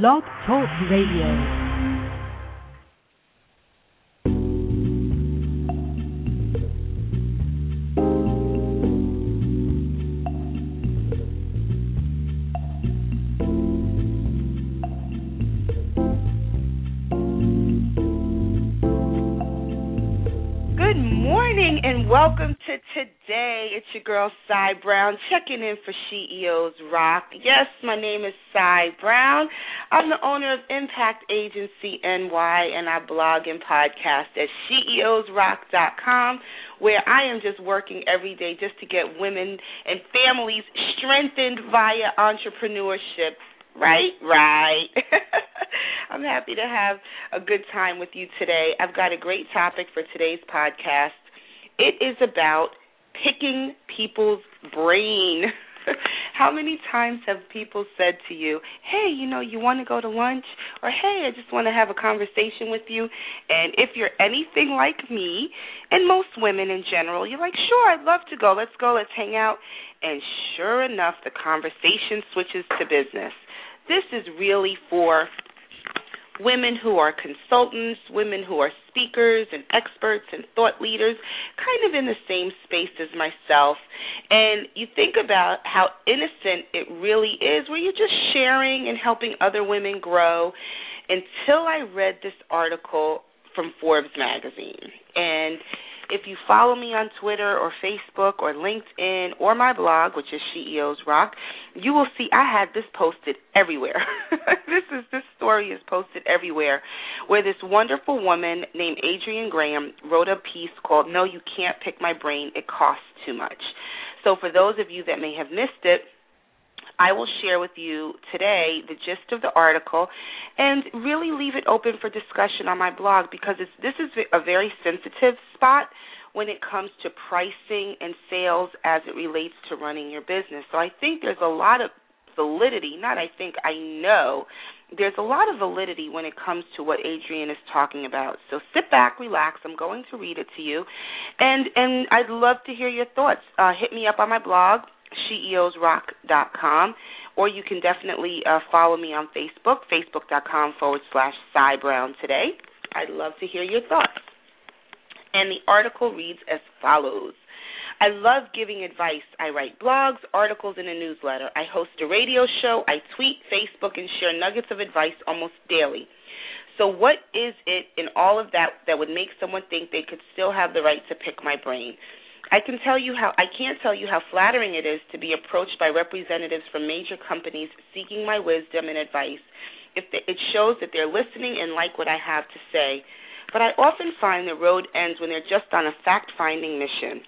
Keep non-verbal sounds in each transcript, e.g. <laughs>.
Blog Talk Radio. Good morning, and welcome to today. It's your girl, Cy Brown, checking in for SheEOs Rock. Yes, my name is Cy Brown. I'm the owner of Impact Agency NY, and I blog and podcast at SheEOsRock.com, where I am just working every day just to get women and families strengthened via entrepreneurship. Right? Right. <laughs> I'm happy to have a good time with you today. I've got a great topic for today's podcast it is about picking people's brain. <laughs> How many times have people said to you, "Hey, you know, you want to go to lunch?" or "Hey, I just want to have a conversation with you." And if you're anything like me, and most women in general, you're like, "Sure, I'd love to go. Let's go. Let's hang out." And sure enough, the conversation switches to business. This is really for women who are consultants, women who are speakers and experts and thought leaders, kind of in the same space as myself. And you think about how innocent it really is, where you're just sharing and helping other women grow. Until I read this article from Forbes magazine. And if you follow me on Twitter or Facebook or LinkedIn or my blog, which is SheEOs Rock, you will see I had this posted everywhere. <laughs> this is this story is posted everywhere, where this wonderful woman named Adrienne Graham wrote a piece called "No, You Can't Pick My Brain. It Costs Too Much." So for those of you that may have missed it, I will share with you today the gist of the article and really leave it open for discussion on my blog because this is a very sensitive spot when it comes to pricing and sales as it relates to running your business. So I think there's a lot of validity, not I think, I know there's a lot of validity when it comes to what Adrienne is talking about. So sit back, relax. I'm going to read it to you, and and I'd love to hear your thoughts. Uh, hit me up on my blog, SheEOsRock.com, or you can definitely uh, follow me on Facebook, Facebook.com forward slash Cy Brown today. I'd love to hear your thoughts. And the article reads as follows. I love giving advice. I write blogs, articles, and a newsletter. I host a radio show. I tweet, Facebook, and share nuggets of advice almost daily. So, what is it in all of that that would make someone think they could still have the right to pick my brain? I can tell you how I can't tell you how flattering it is to be approached by representatives from major companies seeking my wisdom and advice. If it shows that they're listening and like what I have to say. But I often find the road ends when they're just on a fact-finding mission.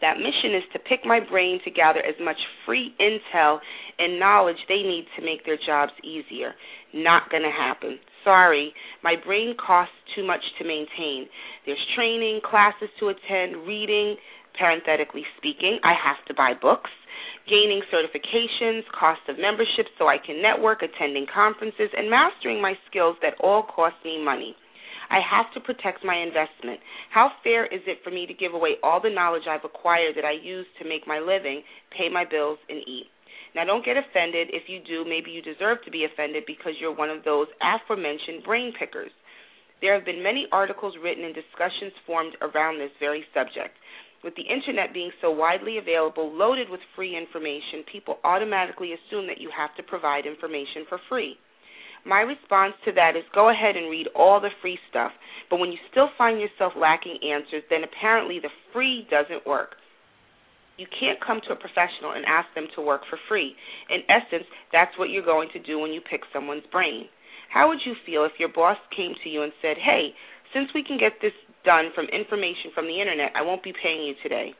That mission is to pick my brain to gather as much free intel and knowledge they need to make their jobs easier. Not going to happen. Sorry, my brain costs too much to maintain. There's training, classes to attend, reading, parenthetically speaking. I have to buy books gaining certifications, cost of membership so I can network, attending conferences, and mastering my skills that all cost me money. I have to protect my investment. How fair is it for me to give away all the knowledge I've acquired that I use to make my living, pay my bills, and eat? Now, don't get offended. If you do, maybe you deserve to be offended because you're one of those aforementioned brain pickers. There have been many articles written and discussions formed around this very subject. With the internet being so widely available, loaded with free information, people automatically assume that you have to provide information for free. My response to that is go ahead and read all the free stuff, but when you still find yourself lacking answers, then apparently the free doesn't work. You can't come to a professional and ask them to work for free. In essence, that's what you're going to do when you pick someone's brain. How would you feel if your boss came to you and said, "Hey, since we can get this done from information from the internet, I won't be paying you today."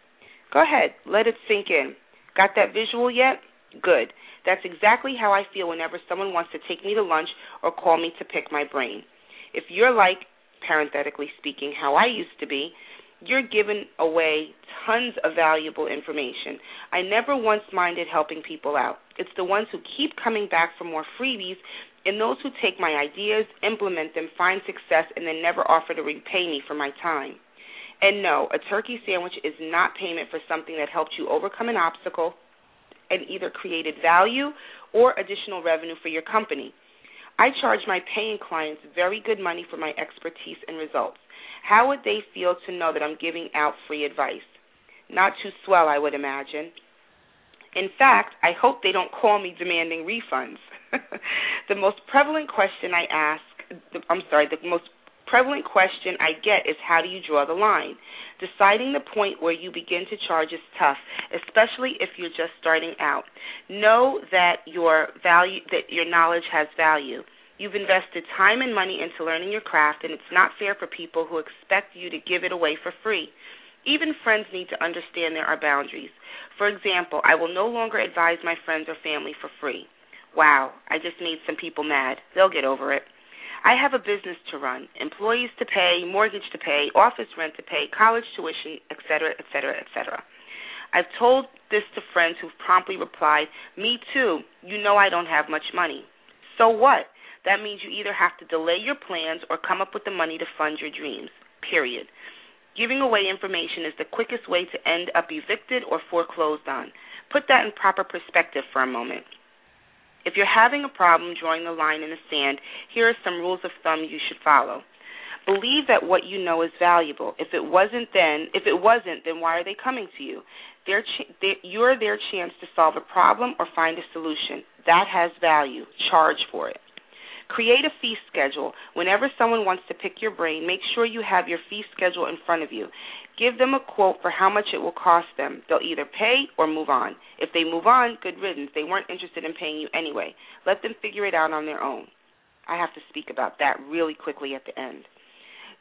Go ahead, let it sink in. Got that visual yet? Good. That's exactly how I feel whenever someone wants to take me to lunch or call me to pick my brain. If you're like, parenthetically speaking, how I used to be, you're giving away tons of valuable information. I never once minded helping people out. It's the ones who keep coming back for more freebies and those who take my ideas, implement them, find success, and then never offer to repay me for my time. And no, a turkey sandwich is not payment for something that helped you overcome an obstacle and either created value or additional revenue for your company. I charge my paying clients very good money for my expertise and results. How would they feel to know that I'm giving out free advice? Not too swell, I would imagine. In fact, I hope they don't call me demanding refunds. <laughs> the most prevalent question I ask, I'm sorry, the most prevalent question I get is how do you draw the line? Deciding the point where you begin to charge is tough, especially if you're just starting out. Know that your value that your knowledge has value. You've invested time and money into learning your craft and it's not fair for people who expect you to give it away for free. Even friends need to understand there are boundaries. For example, I will no longer advise my friends or family for free. Wow, I just made some people mad. They'll get over it. I have a business to run, employees to pay, mortgage to pay, office rent to pay, college tuition, etc., etc., etc. I've told this to friends who've promptly replied, Me too. You know I don't have much money. So what? That means you either have to delay your plans or come up with the money to fund your dreams. Period. Giving away information is the quickest way to end up evicted or foreclosed on. Put that in proper perspective for a moment. If you're having a problem drawing the line in the sand, here are some rules of thumb you should follow. Believe that what you know is valuable. If it wasn't then, if it wasn't, then why are they coming to you? Their ch- you're their chance to solve a problem or find a solution. That has value. Charge for it. Create a fee schedule. Whenever someone wants to pick your brain, make sure you have your fee schedule in front of you. Give them a quote for how much it will cost them. They'll either pay or move on. If they move on, good riddance. They weren't interested in paying you anyway. Let them figure it out on their own. I have to speak about that really quickly at the end.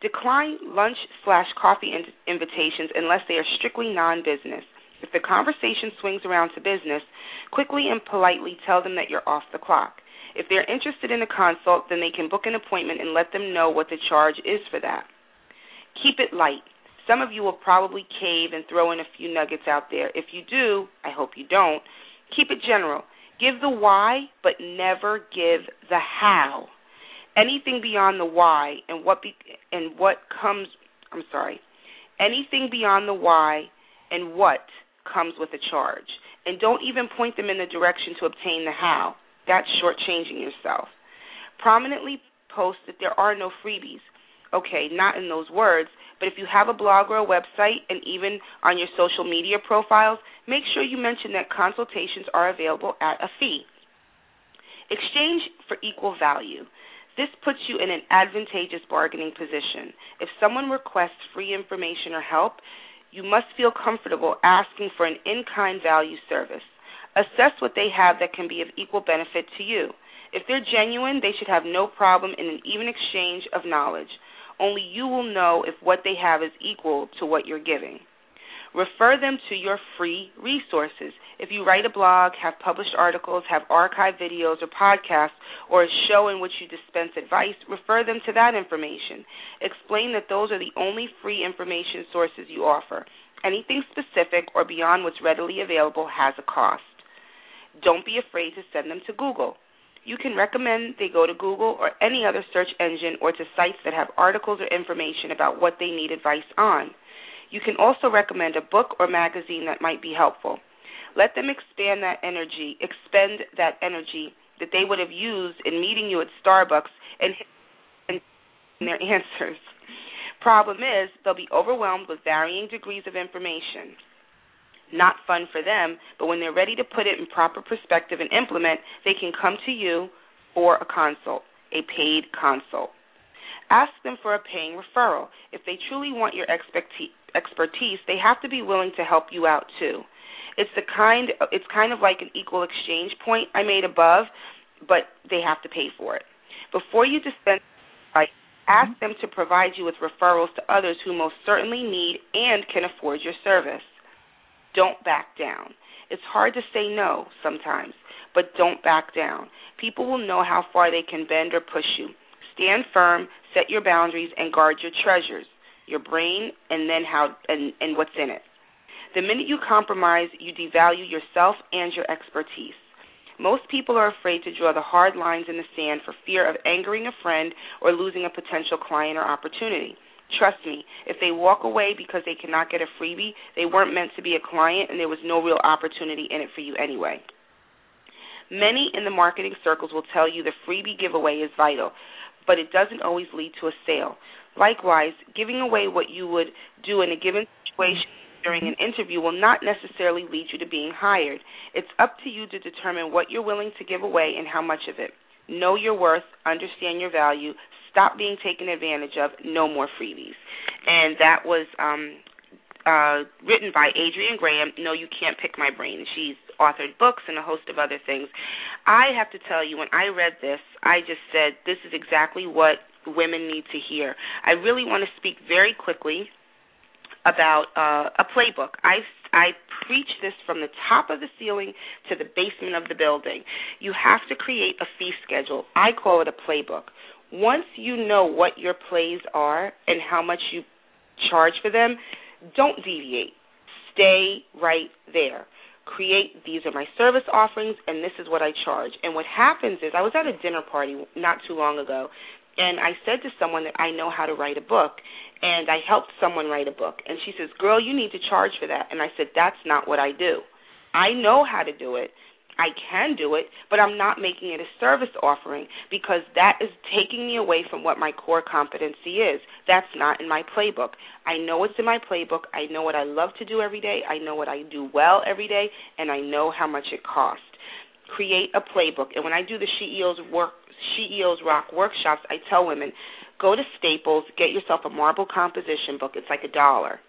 Decline lunch slash coffee in- invitations unless they are strictly non business. If the conversation swings around to business, quickly and politely tell them that you're off the clock. If they're interested in a consult, then they can book an appointment and let them know what the charge is for that. Keep it light. Some of you will probably cave and throw in a few nuggets out there. If you do, I hope you don't, keep it general. Give the why, but never give the how. Anything beyond the why and what be, and what comes I'm sorry. Anything beyond the why and what comes with a charge. And don't even point them in the direction to obtain the how. That's shortchanging yourself. Prominently post that there are no freebies. Okay, not in those words, but if you have a blog or a website and even on your social media profiles, make sure you mention that consultations are available at a fee. Exchange for equal value. This puts you in an advantageous bargaining position. If someone requests free information or help, you must feel comfortable asking for an in kind value service. Assess what they have that can be of equal benefit to you. If they're genuine, they should have no problem in an even exchange of knowledge. Only you will know if what they have is equal to what you're giving. Refer them to your free resources. If you write a blog, have published articles, have archived videos or podcasts, or a show in which you dispense advice, refer them to that information. Explain that those are the only free information sources you offer. Anything specific or beyond what's readily available has a cost. Don't be afraid to send them to Google. You can recommend they go to Google or any other search engine or to sites that have articles or information about what they need advice on. You can also recommend a book or magazine that might be helpful. Let them expand that energy, expend that energy that they would have used in meeting you at Starbucks and <laughs> their <laughs> answers. Problem is, they'll be overwhelmed with varying degrees of information not fun for them, but when they're ready to put it in proper perspective and implement, they can come to you for a consult, a paid consult. Ask them for a paying referral. If they truly want your expertise, they have to be willing to help you out too. It's the kind it's kind of like an equal exchange point I made above, but they have to pay for it. Before you dispense ask them to provide you with referrals to others who most certainly need and can afford your service. Don't back down. It's hard to say no sometimes, but don't back down. People will know how far they can bend or push you. Stand firm, set your boundaries, and guard your treasures, your brain, and then how and, and what's in it. The minute you compromise, you devalue yourself and your expertise. Most people are afraid to draw the hard lines in the sand for fear of angering a friend or losing a potential client or opportunity. Trust me, if they walk away because they cannot get a freebie, they weren't meant to be a client and there was no real opportunity in it for you anyway. Many in the marketing circles will tell you the freebie giveaway is vital, but it doesn't always lead to a sale. Likewise, giving away what you would do in a given situation during an interview will not necessarily lead you to being hired. It's up to you to determine what you're willing to give away and how much of it. Know your worth, understand your value, stop being taken advantage of, no more freebies. And that was um, uh, written by Adrienne Graham. No, you can't pick my brain. She's authored books and a host of other things. I have to tell you, when I read this, I just said this is exactly what women need to hear. I really want to speak very quickly about uh, a playbook. I I preach this from the top of the ceiling to the basement of the building. You have to create a fee schedule. I call it a playbook. Once you know what your plays are and how much you charge for them, don't deviate. Stay right there. Create these are my service offerings and this is what I charge. And what happens is I was at a dinner party not too long ago and I said to someone that I know how to write a book and I helped someone write a book and she says, "Girl, you need to charge for that." And I said, "That's not what I do. I know how to do it. I can do it, but I'm not making it a service offering because that is taking me away from what my core competency is. That's not in my playbook. I know it's in my playbook. I know what I love to do every day. I know what I do well every day, and I know how much it costs. Create a playbook. And when I do the CEO's work SheEO's Rock workshops, I tell women, go to Staples, get yourself a marble composition book. It's like a dollar.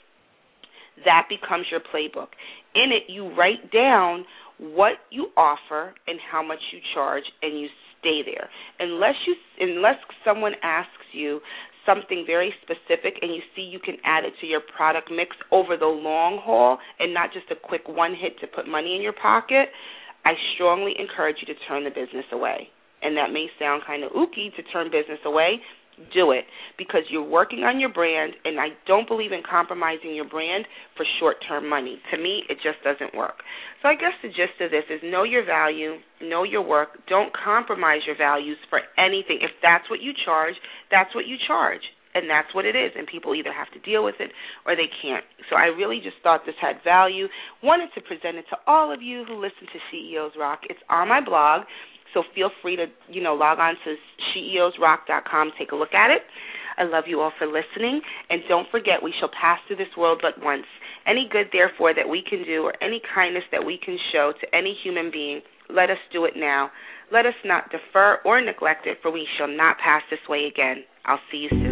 That becomes your playbook. In it, you write down what you offer and how much you charge and you stay there. Unless you unless someone asks you something very specific and you see you can add it to your product mix over the long haul and not just a quick one hit to put money in your pocket i strongly encourage you to turn the business away. And that may sound kind of ooky to turn business away do it because you're working on your brand and I don't believe in compromising your brand for short-term money. To me, it just doesn't work. So I guess the gist of this is know your value, know your work, don't compromise your values for anything. If that's what you charge, that's what you charge. And that's what it is, and people either have to deal with it or they can't. So I really just thought this had value. Wanted to present it to all of you who listen to SheEOs Rock. It's on my blog. So feel free to, you know, log on to SheEOsRock.com, take a look at it. I love you all for listening. And don't forget, we shall pass through this world but once. Any good, therefore, that we can do or any kindness that we can show to any human being, let us do it now. Let us not defer or neglect it, for we shall not pass this way again. I'll see you soon.